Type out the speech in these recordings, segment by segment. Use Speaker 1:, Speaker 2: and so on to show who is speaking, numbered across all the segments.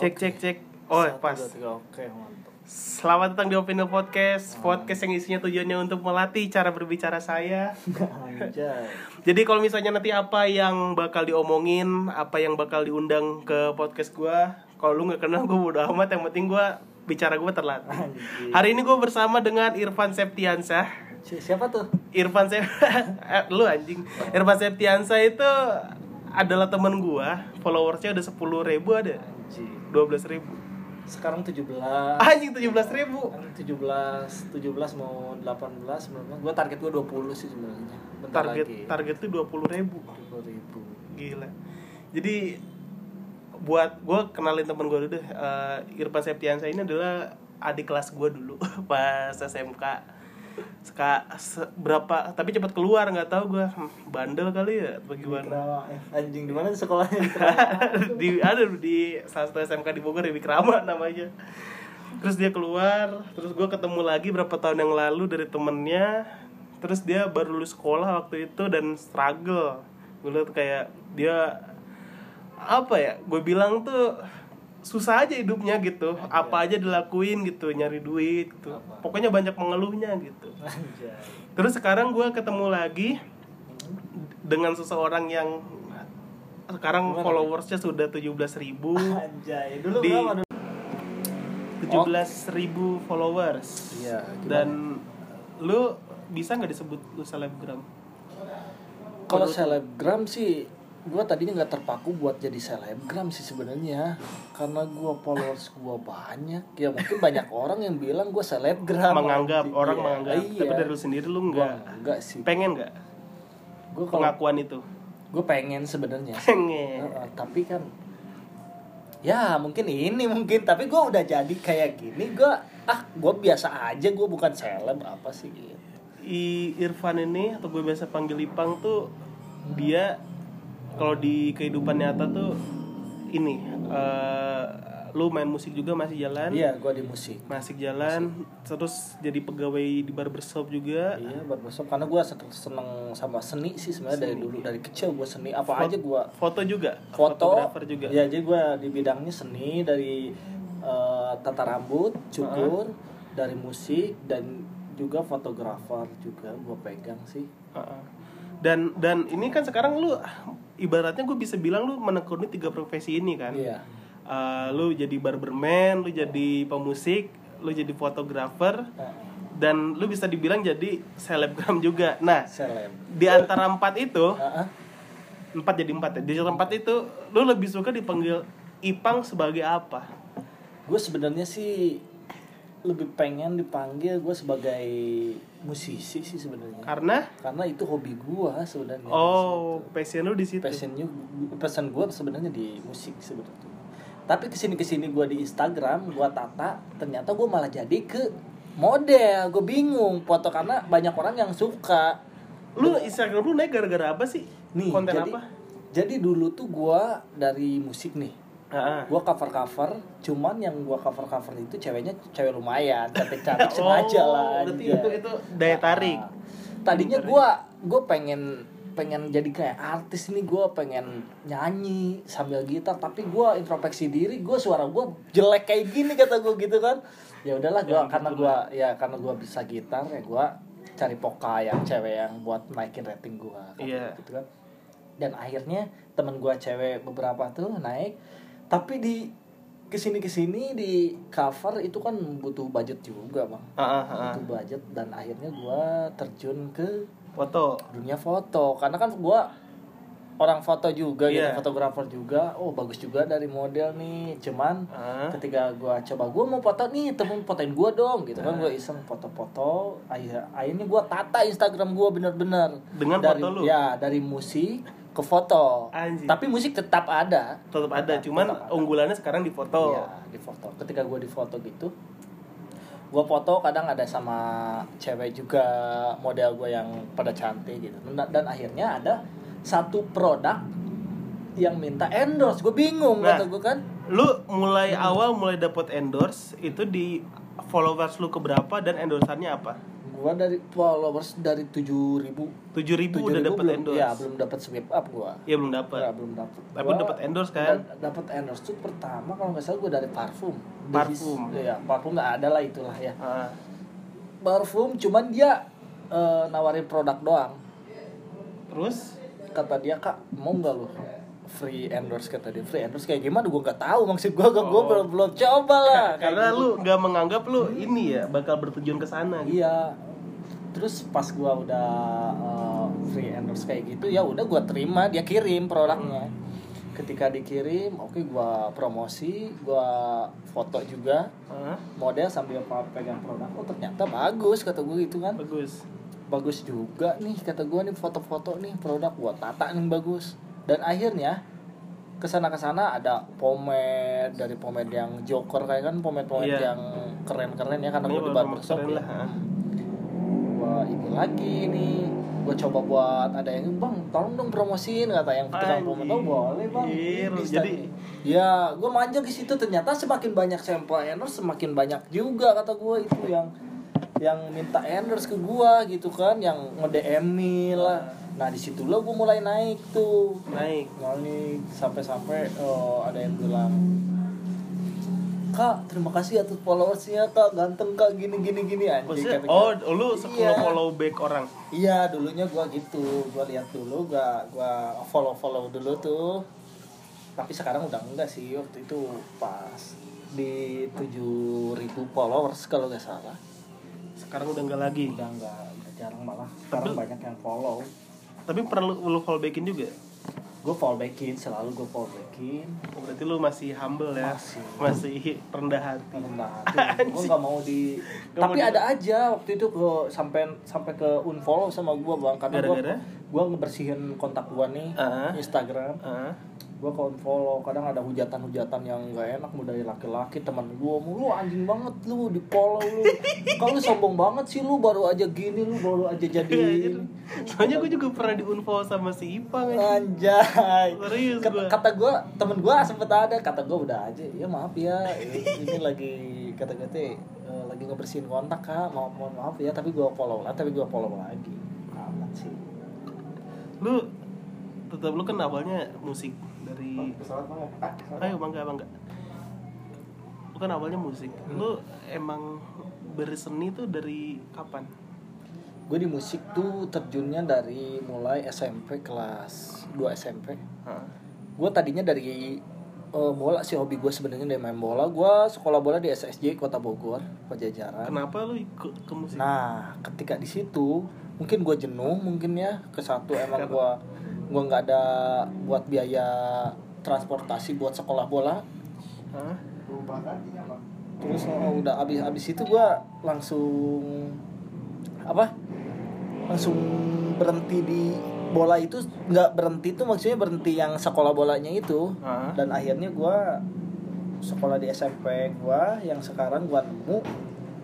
Speaker 1: Cek cek cek. Oh,
Speaker 2: Satu,
Speaker 1: pas.
Speaker 2: dua, tiga. Oke, mantap.
Speaker 1: Selamat datang di Opinion Podcast. Podcast yang isinya tujuannya untuk melatih cara berbicara saya. Jadi kalau misalnya nanti apa yang bakal diomongin, apa yang bakal diundang ke podcast gua, kalau lu nggak kenal gua bodo amat. Yang penting gua bicara gua terlatih.
Speaker 2: Anjir.
Speaker 1: Hari ini gua bersama dengan Irfan Septiansah.
Speaker 2: Si- Siapa tuh?
Speaker 1: Irfan Sep eh, lu anjing. Irfan Septiansah itu adalah temen gua. Followersnya udah sepuluh ribu ada,
Speaker 2: Anjir.
Speaker 1: Dua belas ribu.
Speaker 2: Sekarang 17.
Speaker 1: Anjing tujuh belas ribu.
Speaker 2: Kan 17, 17 mau 18 19. Gua target gua 20 sih sebenarnya.
Speaker 1: Target
Speaker 2: lagi.
Speaker 1: target tuh dua puluh ribu.
Speaker 2: 20 ribu.
Speaker 1: Gila. Jadi buat gue kenalin temen gue dulu deh. Eh, Irfan Septiansa ini adalah adik kelas gue dulu pas SMK. Seka, se- berapa tapi cepat keluar nggak tahu gue bandel kali ya.
Speaker 2: Eh, Anjing di mana sekolahnya
Speaker 1: di ada di salah satu SMK di Bogor di Wikrama namanya. Terus dia keluar terus gue ketemu lagi berapa tahun yang lalu dari temennya. Terus dia baru lulus sekolah waktu itu dan struggle. Gue liat kayak dia apa ya gue bilang tuh susah aja hidupnya gitu apa aja dilakuin gitu nyari duit gitu
Speaker 2: Apa?
Speaker 1: pokoknya banyak mengeluhnya gitu
Speaker 2: Anjay.
Speaker 1: terus sekarang gue ketemu lagi dengan seseorang yang sekarang
Speaker 2: Gimana?
Speaker 1: followersnya sudah 17.000 ribu
Speaker 2: Anjay. Dulu
Speaker 1: Di-
Speaker 2: dulu?
Speaker 1: 17.000 ribu followers
Speaker 2: Iya, gimana?
Speaker 1: dan lu bisa nggak disebut lu selebgram
Speaker 2: Kalau selebgram sih gue tadinya nggak terpaku buat jadi selebgram sih sebenarnya. Karena gue followers gue banyak. Ya mungkin banyak orang yang bilang gue selebgram.
Speaker 1: Menganggap orang
Speaker 2: iya.
Speaker 1: menganggap.
Speaker 2: Iya.
Speaker 1: tapi dari lu sendiri lu nggak?
Speaker 2: Enggak sih.
Speaker 1: Pengen nggak?
Speaker 2: Gue
Speaker 1: pengakuan itu?
Speaker 2: Gue pengen sebenarnya
Speaker 1: pengen.
Speaker 2: Heeh, tapi kan ya mungkin ini mungkin. Tapi gue udah jadi kayak gini gue ah gue biasa aja. Gue bukan seleb apa sih gitu.
Speaker 1: I Irfan ini atau gue biasa panggil Ipang tuh dia kalau di kehidupan nyata tuh ini eh, lu main musik juga masih jalan?
Speaker 2: Iya gue di musik.
Speaker 1: Masih jalan terus jadi pegawai di barbershop juga?
Speaker 2: Iya, barbershop karena gue seneng sama seni sih sebenarnya dari dulu dari kecil gue seni. Apa
Speaker 1: Fot-
Speaker 2: aja gue
Speaker 1: foto juga?
Speaker 2: Foto.
Speaker 1: Fotografer juga?
Speaker 2: Ya jadi gue di bidangnya seni dari eh, tata rambut cukur dari musik dan juga fotografer juga gue pegang sih.
Speaker 1: Heeh. Dan dan ini kan sekarang lu ibaratnya gue bisa bilang lu menekuni tiga profesi ini kan.
Speaker 2: Iya.
Speaker 1: Eh, lu jadi barberman lu jadi pemusik lu jadi fotografer
Speaker 2: Eh,
Speaker 1: dan lu bisa dibilang jadi selebgram juga. Nah
Speaker 2: seleb.
Speaker 1: di antara empat itu empat jadi empat ya. Di antara empat itu lu lebih suka dipanggil Ipang sebagai apa?
Speaker 2: Gue sebenarnya sih lebih pengen dipanggil gue sebagai musisi sih sebenarnya.
Speaker 1: Karena?
Speaker 2: Karena itu hobi gue sebenarnya.
Speaker 1: Oh passion lu di situ?
Speaker 2: Passionnya passion gue sebenarnya di musik sebenarnya tapi ke sini ke sini gue di Instagram gue tata ternyata gue malah jadi ke model. Gue bingung foto karena banyak orang yang suka.
Speaker 1: Lu Instagram lu naik gara-gara apa sih?
Speaker 2: Nih
Speaker 1: konten
Speaker 2: jadi
Speaker 1: apa?
Speaker 2: jadi dulu tuh gue dari musik nih
Speaker 1: Heeh.
Speaker 2: gue cover cover cuman yang gue cover cover itu ceweknya cewek lumayan cantik cantik
Speaker 1: Oh,
Speaker 2: sengaja lah
Speaker 1: berarti itu itu daya tarik.
Speaker 2: Ah, tadinya gue gue pengen pengen jadi kayak artis nih gue pengen nyanyi sambil gitar tapi gue introspeksi diri gue suara gue jelek kayak gini kata gue gitu kan. Ya udahlah gue
Speaker 1: Ya,
Speaker 2: karena
Speaker 1: gitu
Speaker 2: gue ya karena gue bisa gitar ya gue cari poka yang cewek yang buat naikin rating gue
Speaker 1: Iya.
Speaker 2: gitu kan. Dan akhirnya temen gue cewek beberapa tuh naik tapi di ke sini ke sini di cover itu kan butuh budget juga bang.
Speaker 1: Heeh.
Speaker 2: butuh budget dan akhirnya gua terjun ke
Speaker 1: foto.
Speaker 2: dunia foto. Karena kan gua orang foto juga
Speaker 1: Iya.
Speaker 2: gitu fotografer juga. Oh bagus juga dari model nih. Cuman
Speaker 1: Heeh.
Speaker 2: ketika gua coba gua mau foto nih temen fotoin gua dong gitu kan. Gua iseng foto-foto. Akhir akhirnya gua tata Instagram gua bener-bener.
Speaker 1: Dengan
Speaker 2: dari
Speaker 1: foto lu?
Speaker 2: ya dari musik ke foto
Speaker 1: Anjing.
Speaker 2: tapi musik tetap ada
Speaker 1: tetap ada
Speaker 2: Tetap-
Speaker 1: cuman
Speaker 2: tetap ada.
Speaker 1: unggulannya sekarang di foto
Speaker 2: Iya, di foto. Ketika gue di foto gitu, gue foto kadang ada sama cewek juga model gue yang pada cantik gitu. Dan, dan akhirnya ada satu produk yang minta endorse. Gue bingung
Speaker 1: Nah.
Speaker 2: kata gue kan.
Speaker 1: lu mulai awal mulai dapat endorse itu di followers lu keberapa dan endorsannya apa
Speaker 2: gua dari followers dari 7000
Speaker 1: tujuh ribu udah dapat endorse
Speaker 2: ya belum dapat sweep up gua
Speaker 1: ya belum dapat
Speaker 2: Ya, belum dapat.
Speaker 1: Tapi
Speaker 2: Gua
Speaker 1: dapat endorse kan?
Speaker 2: da- Dapat endorse tuh pertama kalau nggak salah gue dari parfum.
Speaker 1: Parfum.
Speaker 2: Iya, parfum nggak ada lah itulah ya.
Speaker 1: Ah,
Speaker 2: Parfum cuman dia eh, nawarin produk doang.
Speaker 1: terus
Speaker 2: Kata dia kak mau nggak lu free endorse kata dia free endorse kayak gimana gue nggak tahu maksud gue gue
Speaker 1: Oh.
Speaker 2: belum belum coba lah
Speaker 1: karena
Speaker 2: gitu.
Speaker 1: lu nggak menganggap lu ini ya bakal bertujuan ke sana gitu.
Speaker 2: iya terus pas gua udah eh, free endorse kayak gitu ya udah gua terima dia kirim produknya. Ketika dikirim oke gua promosi gua foto juga.
Speaker 1: Ah,
Speaker 2: model sambil pegang produk oh ternyata bagus kata gue gitu kan.
Speaker 1: Bagus.
Speaker 2: Bagus juga nih kata gue nih foto-foto nih produk gua tata nih bagus. Dan akhirnya ke sana ke sana ada pomade dari pomade yang joker kayak kan pomade pomade
Speaker 1: Iya.
Speaker 2: yang keren-keren ya karena gue di barbershop
Speaker 1: keren
Speaker 2: ya
Speaker 1: lah,
Speaker 2: gua lagi nih. Gua coba buat ada yang bang tolong dong promosiin kata yang tukang
Speaker 1: Anjing.
Speaker 2: pomade oh boleh bang.
Speaker 1: Iya,
Speaker 2: Bisa
Speaker 1: jadi-
Speaker 2: nih." ya gua manja di situ. Ternyata semakin banyak sampel endorse semakin banyak juga kata gua itu yang yang minta endorse ke gua gitu kan. Yang nge DM lah. Nah di situ lo gua mulai naik tuh.
Speaker 1: Naik.
Speaker 2: Naik sampai-sampai eh, ada yang bilang kak terima kasih atas followersnya kak ganteng kak gini gini gini anjing
Speaker 1: oh
Speaker 2: gua.
Speaker 1: lu
Speaker 2: Iya.
Speaker 1: follow follow back orang
Speaker 2: Iya, dulunya gua gitu. Gua lihat dulu, gua gua follow-follow dulu tuh. Tapi sekarang udah enggak sih. Waktu itu pas di 7000 followers kalau nggak salah.
Speaker 1: sekarang udah nggak lagi
Speaker 2: Udah enggak, udah jarang malah. Sekarang
Speaker 1: Tapi-
Speaker 2: banyak yang follow.
Speaker 1: tapi perlu lu follow backin juga
Speaker 2: Gue follow backin, selalu gue follow backin.
Speaker 1: Oh, berarti lu masih humble ya
Speaker 2: Masih.
Speaker 1: masih rendah hati
Speaker 2: Rendah hati. gue nggak mau di.
Speaker 1: Nggak
Speaker 2: Tapi
Speaker 1: mau di-
Speaker 2: ada aja waktu itu gue sampai sampai ke unfollow sama gue bang karena gue gue ngebersihin kontak gue nih
Speaker 1: Ah.
Speaker 2: Instagram.
Speaker 1: Ah,
Speaker 2: gue ke unfollow kadang ada hujatan-hujatan yang gak enak mau dari laki-laki teman gue lu anjing banget lu di follow lu. Kalau sombong banget sih lu baru aja gini lu baru aja jadi
Speaker 1: Iya,
Speaker 2: ini.
Speaker 1: soalnya gue juga pernah di unfollow sama si Ipang aja
Speaker 2: anjay.
Speaker 1: Serius
Speaker 2: Kat-
Speaker 1: gua.
Speaker 2: kata gue temen gue sempet ada kata gue udah aja ya maaf ya ini lagi kata gue teh eh, lagi ngebersihin kontak kak. Maaf mohon maaf ya tapi gue follow lah tapi gue follow lagi. Amat sih.
Speaker 1: Lu tetap lu kan awalnya musik dari
Speaker 2: pesawat banget
Speaker 1: ayo bangga bangga. Lu kan awalnya musik. Lu emang berseni tuh dari kapan?
Speaker 2: Gue di musik tuh terjunnya dari mulai SMP kelas 2 SMP
Speaker 1: Hah?
Speaker 2: gue tadinya dari eh, bola sih hobi gue sebenarnya dari main bola. Gue sekolah bola di SSJ Kota Bogor Pajajaran.
Speaker 1: Kenapa lu ikut ke musik?
Speaker 2: Nah ketika di situ mungkin gue jenuh mungkin ya ke satu emang gue gue nggak ada buat biaya transportasi buat sekolah bola
Speaker 1: Hah?
Speaker 2: terus oh, udah abis abis itu gue langsung apa langsung berhenti di bola itu nggak berhenti tuh maksudnya berhenti yang sekolah bolanya itu
Speaker 1: Hah?
Speaker 2: dan akhirnya gue sekolah di SMP gue yang sekarang gue nemu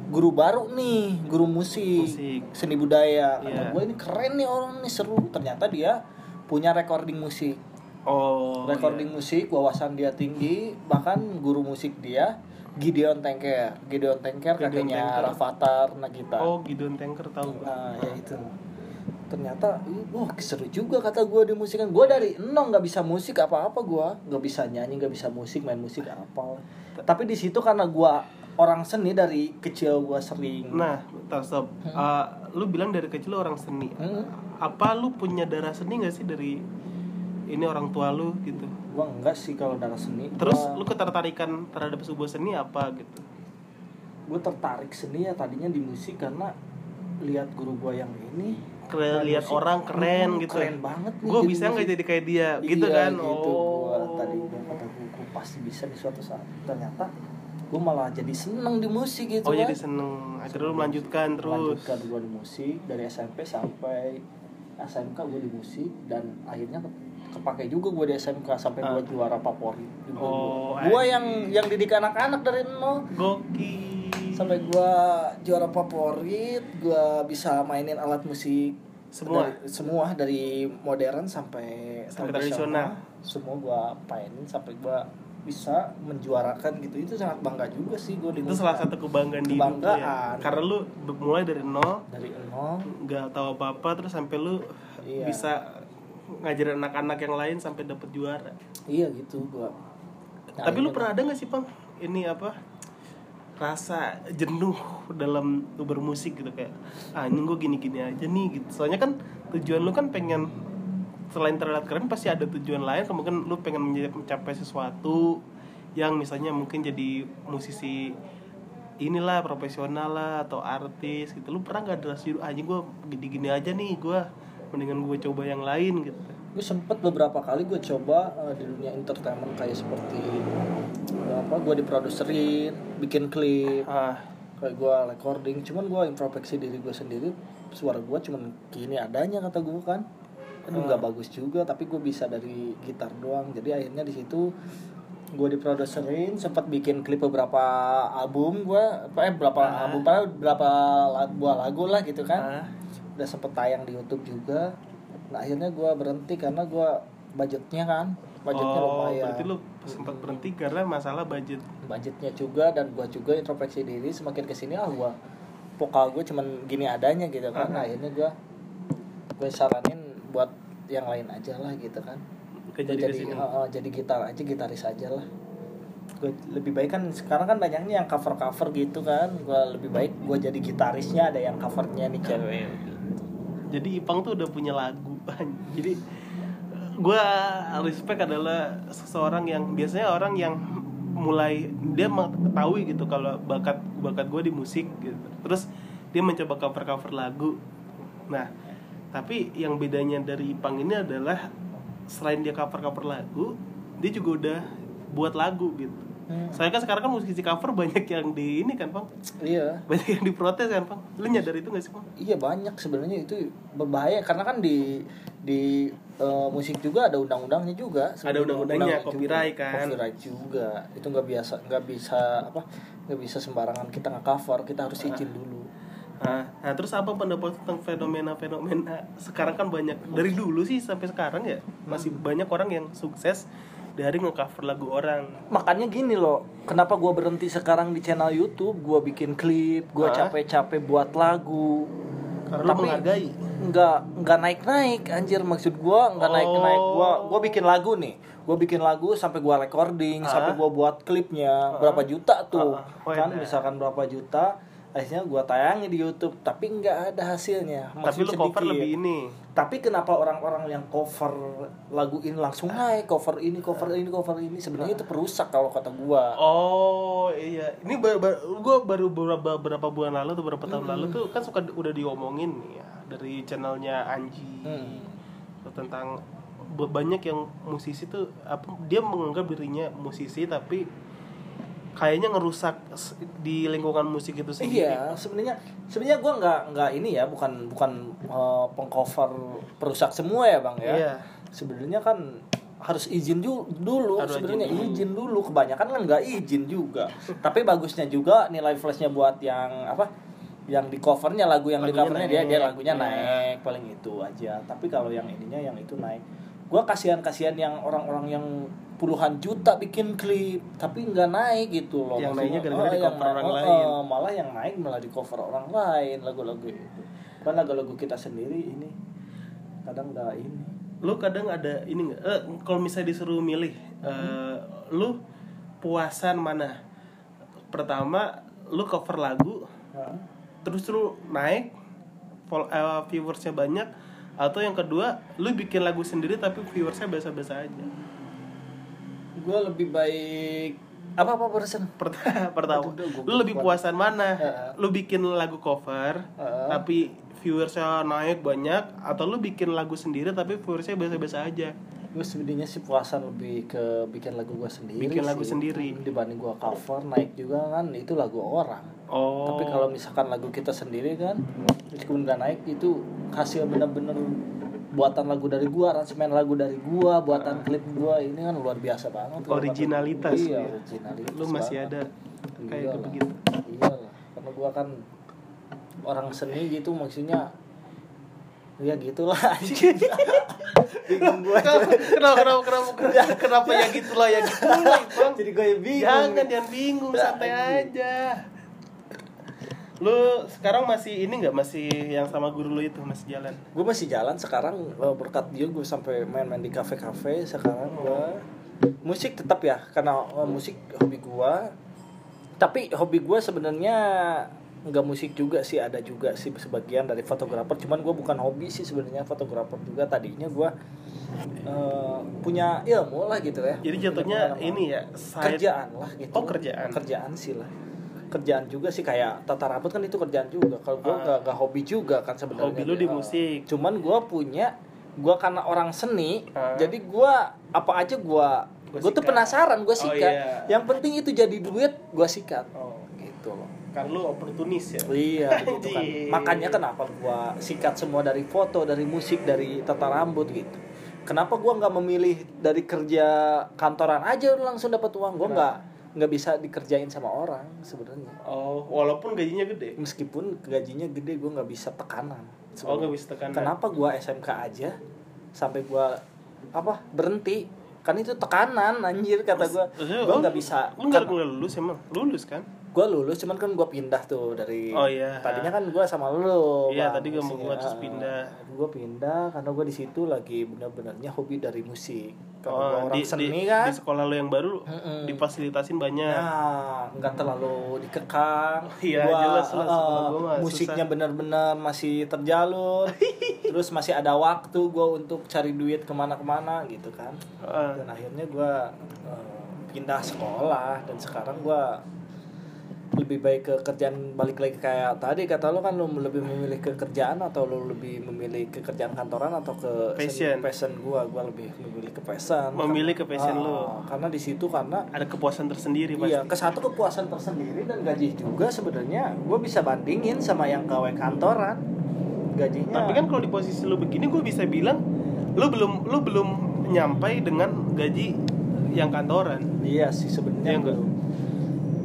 Speaker 2: guru baru nih guru musik,
Speaker 1: Musik.
Speaker 2: seni budaya kata
Speaker 1: Iya.
Speaker 2: gue ini keren nih orang nih seru ternyata dia punya recording musik.
Speaker 1: Oh
Speaker 2: recording musik wawasan dia tinggi bahkan guru musik dia Gideon Tanker. Gideon Tanker
Speaker 1: Gideon
Speaker 2: kakeknya
Speaker 1: Tanker.
Speaker 2: Rafathar. Nagita.
Speaker 1: Oh Gideon Tanker tahu
Speaker 2: nah ya itu. Ternyata wah seru juga kata gue di musik kan. Gue dari nol nggak bisa musik apa apa gue nggak bisa nyanyi nggak bisa musik main musik apa. Tapi di situ karena gue orang seni dari kecil gue sering.
Speaker 1: Nah bentar stop Ah, lu bilang dari kecil lu orang seni.
Speaker 2: Hmm,
Speaker 1: apa lu punya darah seni gak sih dari ini orang tua lu gitu?
Speaker 2: Gue enggak sih kalau darah seni.
Speaker 1: Terus
Speaker 2: Gua-
Speaker 1: lu ketertarikan terhadap sebuah seni apa gitu?
Speaker 2: Gue tertarik seni ya tadinya di musik karena lihat guru gue yang ini
Speaker 1: keren lihat
Speaker 2: musik,
Speaker 1: orang keren
Speaker 2: hmm,
Speaker 1: gitu.
Speaker 2: keren banget nih
Speaker 1: gue bisa nggak jadi kayak dia gitu
Speaker 2: Iya,
Speaker 1: kan?
Speaker 2: gitu. Gua
Speaker 1: oh.
Speaker 2: tadi gua kata gua, gua pasti bisa di suatu saat. Ternyata gue malah jadi seneng di musik gitu
Speaker 1: oh
Speaker 2: kan.
Speaker 1: jadi seneng. Akhirnya lu melanjutkan terus.
Speaker 2: Melanjutkan gue di musik dari SMP sampai SMK gue di musik dan akhirnya ke- kepake juga gue di SMK sampai gue
Speaker 1: Ah.
Speaker 2: juara favorit juga
Speaker 1: Oh,
Speaker 2: gue yang yang didik anak-anak dari nol.
Speaker 1: Gokil.
Speaker 2: Sampai gua juara favorit gua bisa mainin alat musik
Speaker 1: Semua?
Speaker 2: dari, semua dari modern sampai
Speaker 1: Sampai tradisional.
Speaker 2: semua gua mainin sampai gua bisa menjuarakan gitu. Itu sangat bangga juga sih gue
Speaker 1: itu salah satu kebanggaan di ya. Karena lu mulai dari nol
Speaker 2: dari nol.
Speaker 1: nggak tahu apa apa terus sampai lu
Speaker 2: Iya.
Speaker 1: bisa ngajarin anak-anak yang lain sampai dapet juara.
Speaker 2: Iya gitu gue
Speaker 1: tapi lu pernah ada nggak sih pang ini apa rasa jenuh dalam bermusik gitu kayak ah ini gue gini-gini aja nih gitu. Soalnya kan tujuan lu kan pengen selain terlihat keren pasti ada tujuan lain kemungkinan lu pengen mencapai sesuatu yang misalnya mungkin jadi musisi inilah profesional lah atau artis gitu. Lu pernah nggak ada ah ini gue gini-gini aja nih gue mendingan gue coba yang lain gitu.
Speaker 2: Gue sempet beberapa kali gue coba eh, di dunia entertainment kayak seperti eh, apa gue diproduserin bikin klip
Speaker 1: ah.
Speaker 2: kayak gue recording. Cuman gue introspeksi diri gue sendiri suara gue cuman gini adanya kata gue kan aduh nggak bagus juga tapi gue bisa dari gitar doang. Jadi akhirnya di situ gue diproduserin sempat bikin klip beberapa album gue eh berapa album padahal berapa buah lagu lah gitu kan.
Speaker 1: Ah.
Speaker 2: udah sempet tayang di YouTube juga. Nah akhirnya gue berhenti karena gue budgetnya kan budgetnya
Speaker 1: oh
Speaker 2: lumayan.
Speaker 1: berarti lu sempat berhenti karena masalah budget.
Speaker 2: Budgetnya juga dan gue juga introspeksi diri semakin ke sini ah gue vokal gue cuman gini adanya gitu kan. Nah, akhirnya gue gue saranin buat yang lain aja lah gitu kan.
Speaker 1: Jadi
Speaker 2: uh, uh, jadi gitar aja gitaris aja lah. Gue lebih baik kan sekarang kan banyaknya yang cover cover gitu kan. Gue lebih baik gue jadi gitarisnya ada yang covernya nih cewek
Speaker 1: jadi Ipang tuh udah punya lagu jadi gue respect adalah seseorang yang biasanya orang yang mulai dia mengetahui gitu kalau bakat bakat gue di musik gitu. Terus dia mencoba cover cover lagu. Nah tapi yang bedanya dari Ipang ini adalah selain dia cover cover lagu dia juga udah buat lagu gitu
Speaker 2: Hmm.
Speaker 1: Soalnya kan sekarang kan musisi cover banyak yang di ini kan, Bang.
Speaker 2: iya
Speaker 1: Banyak yang diprotes kan, Bang. Lu nyadar itu gak sih, Bang?
Speaker 2: Iya banyak sebenarnya itu berbahaya karena kan di di eh, musik juga ada undang-undangnya juga.
Speaker 1: Ada undang-undangnya,
Speaker 2: Undang-undang
Speaker 1: copyright
Speaker 2: juga.
Speaker 1: kan.
Speaker 2: Copyright juga. Itu nggak biasa nggak bisa apa nggak bisa sembarangan kita nge-cover kita harus izin dulu.
Speaker 1: Nah, nah, terus apa pendapat tentang fenomena-fenomena sekarang kan banyak dari dulu sih sampai sekarang ya masih banyak orang yang sukses dari nge-cover lagu orang.
Speaker 2: Makanya gini loh, kenapa gua berhenti sekarang di channel YouTube, gua bikin klip,
Speaker 1: Hah?
Speaker 2: capek-capek buat lagu.
Speaker 1: Karena
Speaker 2: Tapi
Speaker 1: menghargai.
Speaker 2: nggak nggak naik naik anjir maksud gua nggak naik naik gua gua bikin lagu nih gua bikin lagu sampai gua recording sampai gua buat klipnya berapa juta tuh
Speaker 1: ah.
Speaker 2: kan
Speaker 1: Wadah.
Speaker 2: misalkan berapa juta akhirnya gua tayangin di YouTube tapi nggak ada hasilnya
Speaker 1: Tapi lu cover
Speaker 2: sedikit.
Speaker 1: lebih ini.
Speaker 2: tapi kenapa orang-orang yang cover lagu ini langsung naik cover ini cover ini cover ini sebenarnya itu perusak kalau kata gua
Speaker 1: Oh iya, ini baru, gue baru beberapa, beberapa bulan lalu atau beberapa tahun lalu tuh kan suka udah diomongin nih ya dari channelnya Anji
Speaker 2: Hmm.
Speaker 1: tentang banyak yang musisi tuh apa dia menganggap dirinya musisi tapi kayaknya ngerusak di lingkungan musik itu sendiri.
Speaker 2: Iya, sebenarnya sebenarnya gua nggak nggak ini ya, bukan bukan eh, pengcover perusak semua ya bang ya.
Speaker 1: Iya.
Speaker 2: Sebenarnya kan harus izin ju- dulu, sebenarnya
Speaker 1: izin dulu.
Speaker 2: izin dulu. Kebanyakan kan nggak izin juga. Tapi bagusnya juga nilai flashnya buat yang apa? Yang di covernya lagu yang di
Speaker 1: Lagunya
Speaker 2: covernya dia dia lagunya
Speaker 1: iya.
Speaker 2: naik paling itu aja. Tapi kalau yang ininya yang itu naik. Gua kasihan kasihan yang orang-orang yang puluhan juta bikin klip tapi nggak naik gitu loh
Speaker 1: Yang naiknya gara-gara di
Speaker 2: yang
Speaker 1: cover orang
Speaker 2: naik-
Speaker 1: lain.
Speaker 2: oh, malah yang naik malah di cover orang lain lagu-lagu itu kan lagu-lagu kita sendiri ini kadang nggak ini
Speaker 1: Lu kadang ada ini nggak? Eh, kalau misalnya disuruh milih, eh, lu puasan mana? Pertama, lu cover lagu,
Speaker 2: Hah?
Speaker 1: Terus lu naik, fol- eh, viewersnya banyak, atau yang kedua, lu bikin lagu sendiri tapi viewersnya biasa-biasa aja.
Speaker 2: gue lebih baik apa apa barusan
Speaker 1: Pertama, pertama
Speaker 2: Aduh, gua-
Speaker 1: lu lebih puasan mana?
Speaker 2: Heeh.
Speaker 1: Lu bikin lagu cover,
Speaker 2: Heeh.
Speaker 1: tapi viewersnya naik banyak, atau lu bikin lagu sendiri tapi viewersnya biasa-biasa aja?
Speaker 2: Gue sebenarnya sih puasan lebih ke bikin lagu gue sendiri
Speaker 1: Bikin lagu
Speaker 2: sih.
Speaker 1: sendiri.
Speaker 2: dibanding gue cover naik juga kan itu lagu orang
Speaker 1: Oh.
Speaker 2: tapi kalau misalkan lagu kita sendiri kan meskipun nggak naik itu hasil bener-bener buatan lagu dari gua aransemen lagu dari gua buatan klip gua ini kan luar biasa banget
Speaker 1: Originalitas,
Speaker 2: iya
Speaker 1: ya.
Speaker 2: originalitas
Speaker 1: lu masih
Speaker 2: banget.
Speaker 1: ada kayak
Speaker 2: Iyalah.
Speaker 1: begitu.
Speaker 2: iyalah karena gua kan orang seni gitu maksudnya ya gitulah anjing. Bingung gue
Speaker 1: kenapa kenapa kenapa kenapa kenapa, kenapa ya gitulah ya gitulah bang.
Speaker 2: Jadi gue bingung
Speaker 1: jangan jangan bingung santai aja. Lu sekarang masih ini nggak? Masih yang sama guru lu itu masih jalan?
Speaker 2: Gue masih jalan sekarang eh, berkat dia gue sampai main-main di kafe-kafe sekarang gue musik tetap ya karena eh, musik hobi gue tapi hobi gue sebenarnya nggak musik juga sih ada juga sih sebagian dari fotografer cuman gue bukan hobi sih sebenarnya fotografer juga tadinya gue eh, punya ilmu lah gitu ya
Speaker 1: jadi jatuhnya ini ya side-
Speaker 2: kerjaan lah gitu
Speaker 1: Oh, kerjaan.
Speaker 2: kerjaan sih lah kerjaan juga sih kayak tata rambut kan itu kerjaan juga kalau gue
Speaker 1: Ah.
Speaker 2: nggak nggak hobi juga kan sebenarnya
Speaker 1: Hobi lu di
Speaker 2: Ah.
Speaker 1: musik.
Speaker 2: cuman gue punya gue karena orang seni
Speaker 1: Ah.
Speaker 2: jadi gue apa aja gue gue tuh penasaran gue
Speaker 1: Oh,
Speaker 2: sikat
Speaker 1: iya.
Speaker 2: yang penting itu jadi duit gue sikat
Speaker 1: oh
Speaker 2: gitu loh
Speaker 1: kan lu oportunis ya
Speaker 2: Iya begitu kan. Makanya kenapa gua sikat semua dari foto, dari musik, dari tata rambut gitu. Kenapa gua nggak memilih dari kerja kantoran aja langsung dapat uang? Gua nggak nggak bisa dikerjain sama orang sebenarnya.
Speaker 1: oh walaupun gajinya gede
Speaker 2: Meskipun gajinya gede, gua nggak bisa tekanan.
Speaker 1: oh nggak bisa tekanan
Speaker 2: Kenapa gua SMK aja sampai gua apa berhenti? Kan itu tekanan anjir kata gua.
Speaker 1: Maksudnya,
Speaker 2: Gua
Speaker 1: lu-
Speaker 2: nggak bisa.
Speaker 1: lu nggak lulus emang lulus kan
Speaker 2: gue lulus cuman kan gue pindah tuh dari
Speaker 1: Oh, iya.
Speaker 2: tadinya kan gue sama lu
Speaker 1: Iya,
Speaker 2: Bang,
Speaker 1: tadi gua mau gua
Speaker 2: musiknya.
Speaker 1: terus pindah.
Speaker 2: gue pindah karena gue di situ lagi benar-benarnya hobi dari musik kalau
Speaker 1: oh,
Speaker 2: orang
Speaker 1: di,
Speaker 2: seni
Speaker 1: di,
Speaker 2: kan
Speaker 1: di sekolah lu yang baru
Speaker 2: Mm-mm.
Speaker 1: difasilitasin banyak
Speaker 2: nah nggak terlalu dikekang
Speaker 1: Iya,
Speaker 2: Gua,
Speaker 1: jelas lah, sekolah gua
Speaker 2: musiknya
Speaker 1: susah.
Speaker 2: benar-benar masih terjalur terus masih ada waktu gue untuk cari duit ke mana-kemana gitu kan
Speaker 1: Ah.
Speaker 2: dan akhirnya gue pindah sekolah dan sekarang gue lebih baik ke kerjaan balik lagi kayak tadi kata lo kan lo lebih memilih ke kerjaan atau lo lebih memilih ke kerjaan kantoran atau ke
Speaker 1: Passion.
Speaker 2: passion gue gue lebih memilih ke passion
Speaker 1: Memilih ke passion
Speaker 2: Ah,
Speaker 1: lo.
Speaker 2: karena di situ karena
Speaker 1: ada kepuasan tersendiri pasti
Speaker 2: Iya, ke satu kepuasan tersendiri dan gaji juga sebenarnya gue bisa bandingin sama yang gawe kantoran gajinya.
Speaker 1: tapi kan kalau di posisi lu begini gue bisa bilang lu belum lu belum nyampai dengan gaji yang kantoran
Speaker 2: iya sih
Speaker 1: Iya
Speaker 2: sebenarnya.
Speaker 1: enggak?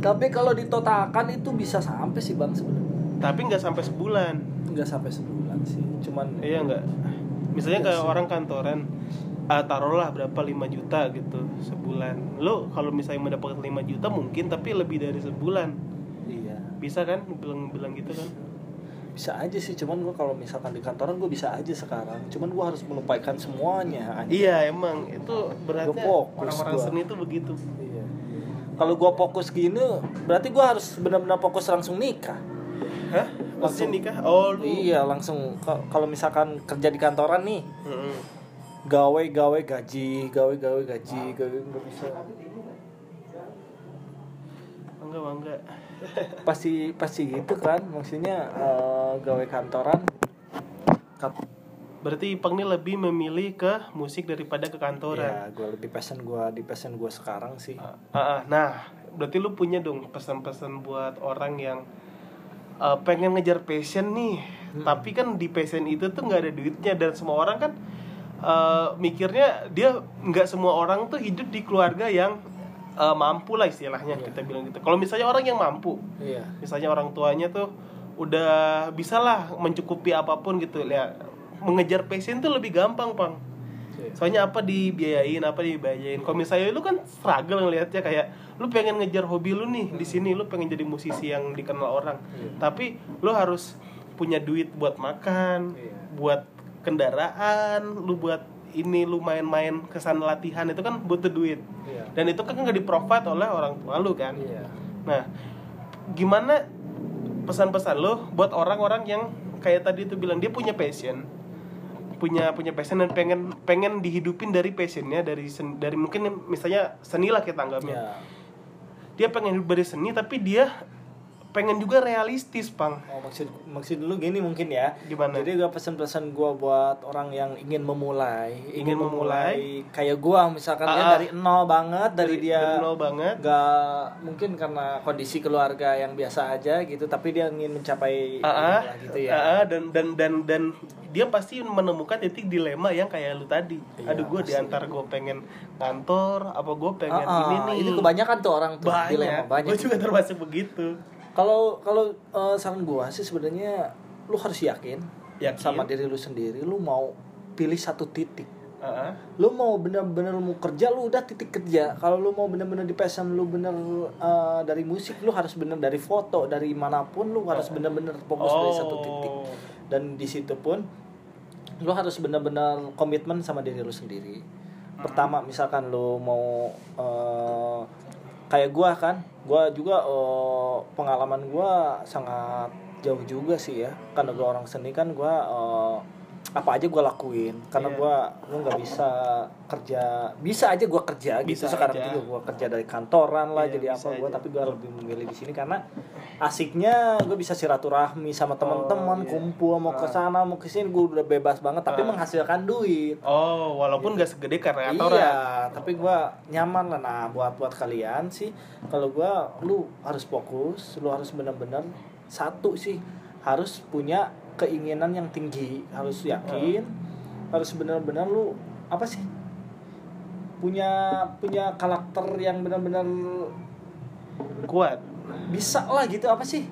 Speaker 2: Tapi kalau ditotalkan itu bisa sampai sih bang sebenarnya.
Speaker 1: tapi nggak sampai sebulan
Speaker 2: Nggak sampai sebulan sih, cuman
Speaker 1: iya nggak misalnya
Speaker 2: Iya
Speaker 1: kayak
Speaker 2: sih.
Speaker 1: orang kantoran ah, taruhlah berapa 5 juta gitu sebulan lo kalau misalnya mendapatkan 5 juta mungkin tapi lebih dari sebulan
Speaker 2: iya
Speaker 1: bisa kan bilang bilang gitu kan
Speaker 2: bisa aja sih. Cuman gue kalau misalkan di kantoran gue bisa aja sekarang. Cuman gue harus melupakan semuanya. anjing.
Speaker 1: iya emang itu berarti
Speaker 2: Gua
Speaker 1: orang-orang
Speaker 2: gua.
Speaker 1: seni itu begitu
Speaker 2: Iya. Kalau gue fokus gini, berarti gue harus benar-benar fokus langsung nikah.
Speaker 1: hah?
Speaker 2: Langsung.
Speaker 1: nikah? Oh lu
Speaker 2: Iya langsung. Ka- kalau misalkan kerja di kantoran nih gawe gawe gaji gawe gawe gaji gawe nggak bisa.
Speaker 1: Bangga bangga.
Speaker 2: Pasti pasti gitu kan? Maksudnya eh, gawe kantoran Kap-
Speaker 1: berarti Ipang ini lebih memilih ke musik daripada ke kantoran
Speaker 2: ya gue lebih passion gue di passion gue sekarang sih
Speaker 1: Ah, ah, nah, berarti lu punya dong pesan-pesan buat orang yang uh, pengen ngejar passion nih,
Speaker 2: Hmm.
Speaker 1: tapi kan di passion itu tuh nggak ada duitnya dan semua orang kan uh, mikirnya dia nggak semua orang tuh hidup di keluarga yang uh, mampu lah istilahnya
Speaker 2: Iya.
Speaker 1: kita bilang gitu. Kalau misalnya orang yang mampu,
Speaker 2: iya
Speaker 1: misalnya orang tuanya tuh udah bisa lah mencukupi apa pun gitu ya mengejar passion tuh lebih gampang pang.
Speaker 2: Iya.
Speaker 1: soalnya apa dibiayain apa dibayain kalau misalnya lu kan struggle ngelihatnya kayak lu pengen ngejar hobi lu nih di sini lu pengen jadi musisi yang dikenal orang.
Speaker 2: Iya.
Speaker 1: tapi lu harus punya duit buat makan
Speaker 2: Iya.
Speaker 1: buat kendaraan lu buat ini lu main-main kesan latihan itu kan butuh duit.
Speaker 2: Iya.
Speaker 1: Dan itu kan nggak di provide oleh orang tua lu kan.
Speaker 2: Iya.
Speaker 1: Nah, gimana pesan-pesan lo buat orang-orang yang kayak tadi itu bilang dia punya passion, punya punya passion dan pengen pengen dihidupin dari passionnya dari sen- dari mungkin misalnya seni lah kita anggapnya.
Speaker 2: iya
Speaker 1: Dia pengen hidup dari seni tapi dia pengen juga realistis, Pang.
Speaker 2: Oh, maksud maksud dulu gini mungkin ya.
Speaker 1: Gimana?
Speaker 2: Jadi gua pesan-pesan gua buat orang yang ingin memulai,
Speaker 1: Ingin memulai.
Speaker 2: kayak gua misalkan
Speaker 1: Ah, ah.
Speaker 2: dari nol banget dari, dia
Speaker 1: dari nol banget.
Speaker 2: nggak mungkin karena kondisi keluarga yang biasa aja gitu, tapi dia ingin mencapai
Speaker 1: Ah, ah.
Speaker 2: gitu ya.
Speaker 1: Ah, dan dan dan dan dia pasti menemukan titik dilema yang kayak lu tadi.
Speaker 2: Iya,
Speaker 1: Aduh, gue diantar gue pengen kantor, apa gue pengen
Speaker 2: Ah, ah.
Speaker 1: ini nih.
Speaker 2: Itu kebanyakan tuh orang tuh dilema
Speaker 1: banyak.
Speaker 2: banyak.
Speaker 1: Gue juga termasuk begitu.
Speaker 2: Kalau kalau eh, saran gua sih sebenarnya lu harus yakin
Speaker 1: Yakin.
Speaker 2: sama diri lu sendiri lu mau pilih satu titik
Speaker 1: Heeh.
Speaker 2: lu mau bener-bener mau kerja lu udah titik kerja kalau lu mau bener-bener di passion lu bener eh, dari musik lu harus bener dari foto dari mana pun lu harus bener-bener fokus dari satu titik
Speaker 1: Oh.
Speaker 2: dan di situ pun lu harus bener-bener komitmen sama diri lu sendiri pertama misalkan lu mau eh, kayak gua kan gua juga eh, pengalaman gua sangat jauh juga sih ya. Karena gua orang seni kan gua eh, apa aja gua lakuin karena
Speaker 1: Iya.
Speaker 2: gua lu nggak bisa kerja bisa aja gua kerja gitu
Speaker 1: Bisa
Speaker 2: sekarang
Speaker 1: aja.
Speaker 2: juga gua kerja dari kantoran lah
Speaker 1: Iya,
Speaker 2: jadi apa
Speaker 1: aja.
Speaker 2: tapi gua lebih memilih di sini karena asiknya gue bisa silaturahmi sama teman-teman
Speaker 1: iya.
Speaker 2: kumpul mau ke sana mau ke sini gue udah bebas banget tapi menghasilkan duit
Speaker 1: Oh, walaupun gak segede karya kantoran.
Speaker 2: iya tapi gua nyaman lah nah buat buat kalian sih kalau gua lu harus fokus lu harus benar-benar satu sih harus punya keinginan yang tinggi harus yakin harus benar-benar lu apa sih punya punya karakter yang benar-benar
Speaker 1: Kuat.
Speaker 2: bisa lah gitu apa sih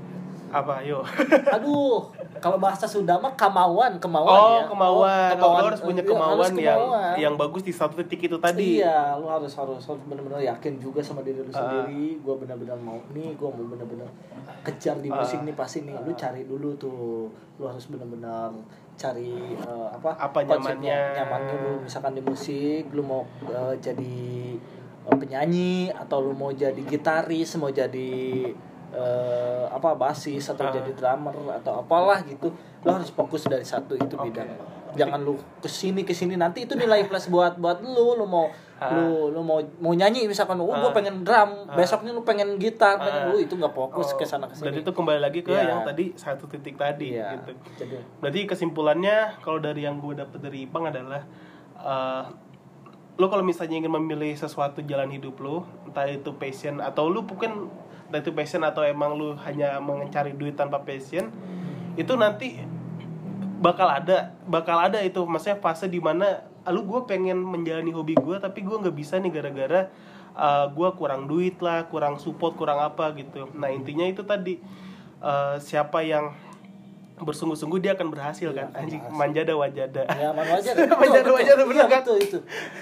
Speaker 1: Apa, yuk.
Speaker 2: aduh kalau bahasa Sunda mah kemauan kemauan
Speaker 1: Oh,
Speaker 2: ya
Speaker 1: kemauan.
Speaker 2: Oh,
Speaker 1: Lo harus punya kemauan,
Speaker 2: harus
Speaker 1: yang
Speaker 2: kemauan.
Speaker 1: yang bagus di satu titik itu tadi.
Speaker 2: Iya, lu harus harus harus benar-benar yakin juga sama diri lu
Speaker 1: Ah.
Speaker 2: sendiri. Gua benar-benar mau nih, gua mau benar-benar kejar di
Speaker 1: Ah.
Speaker 2: musik nih pasti nih. Lu cari dulu tuh. Lu harus benar-benar cari eh, apa?
Speaker 1: Apa nyamannya.
Speaker 2: Nyamannya lu misalkan di musik, lu mau eh, jadi eh, penyanyi atau lu mau jadi gitaris, mau jadi eh, apa basis atau
Speaker 1: Ah.
Speaker 2: jadi drummer atau apalah gitu. Lu harus fokus dari satu itu
Speaker 1: Oke.
Speaker 2: bidang jangan lu ke sini ke sini nanti itu nilai plus buat buat lu lu mau
Speaker 1: Ah.
Speaker 2: lu lu mau mau nyanyi misalkan oh
Speaker 1: Ah.
Speaker 2: gue pengen drum besoknya lu pengen gitar pengen
Speaker 1: Ah.
Speaker 2: lu itu nggak fokus
Speaker 1: Oh,
Speaker 2: ke sana ke
Speaker 1: Berarti
Speaker 2: sini
Speaker 1: itu kembali lagi ke
Speaker 2: Iya.
Speaker 1: yang tadi satu titik tadi
Speaker 2: iya
Speaker 1: gitu.
Speaker 2: jadi
Speaker 1: Berarti kesimpulannya kalau dari yang gue dapet dari Ipang adalah eh lo kalau misalnya ingin memilih sesuatu jalan hidup lo, entah itu passion atau lu bukan entah itu passion atau emang lu hanya mencari duit tanpa passion, itu nanti bakal ada bakal ada itu. Maksudnya fase di mana "Ah, lu gue pengen menjalani hobi gue tapi gue nggak bisa nih gara-gara uh, gue kurang duit lah kurang support kurang apa gitu. Nah intinya itu tadi uh, siapa yang bersungguh-sungguh dia akan berhasil kan
Speaker 2: akan
Speaker 1: anjing manjada wajada
Speaker 2: ya mana aja
Speaker 1: Wajar, wajar, bener kan?
Speaker 2: betul itu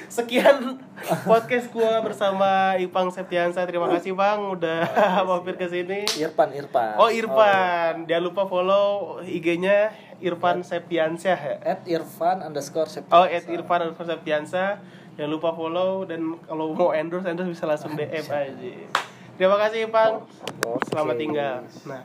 Speaker 1: sekian podcast gua bersama Ipang Septiansa terima kasih bang udah mampir ke sini
Speaker 2: Irfan Irfan
Speaker 1: oh Irfan jangan lupa follow IG-nya Irfan Septiansyah ya
Speaker 2: at Irfan underscore Septian.
Speaker 1: Oh, at Irfan underscore Septiansa. Jangan lupa follow dan kalau mau endorse endorse bisa langsung DM aja. Terima kasih, Bang. Selamat tinggal. Nah.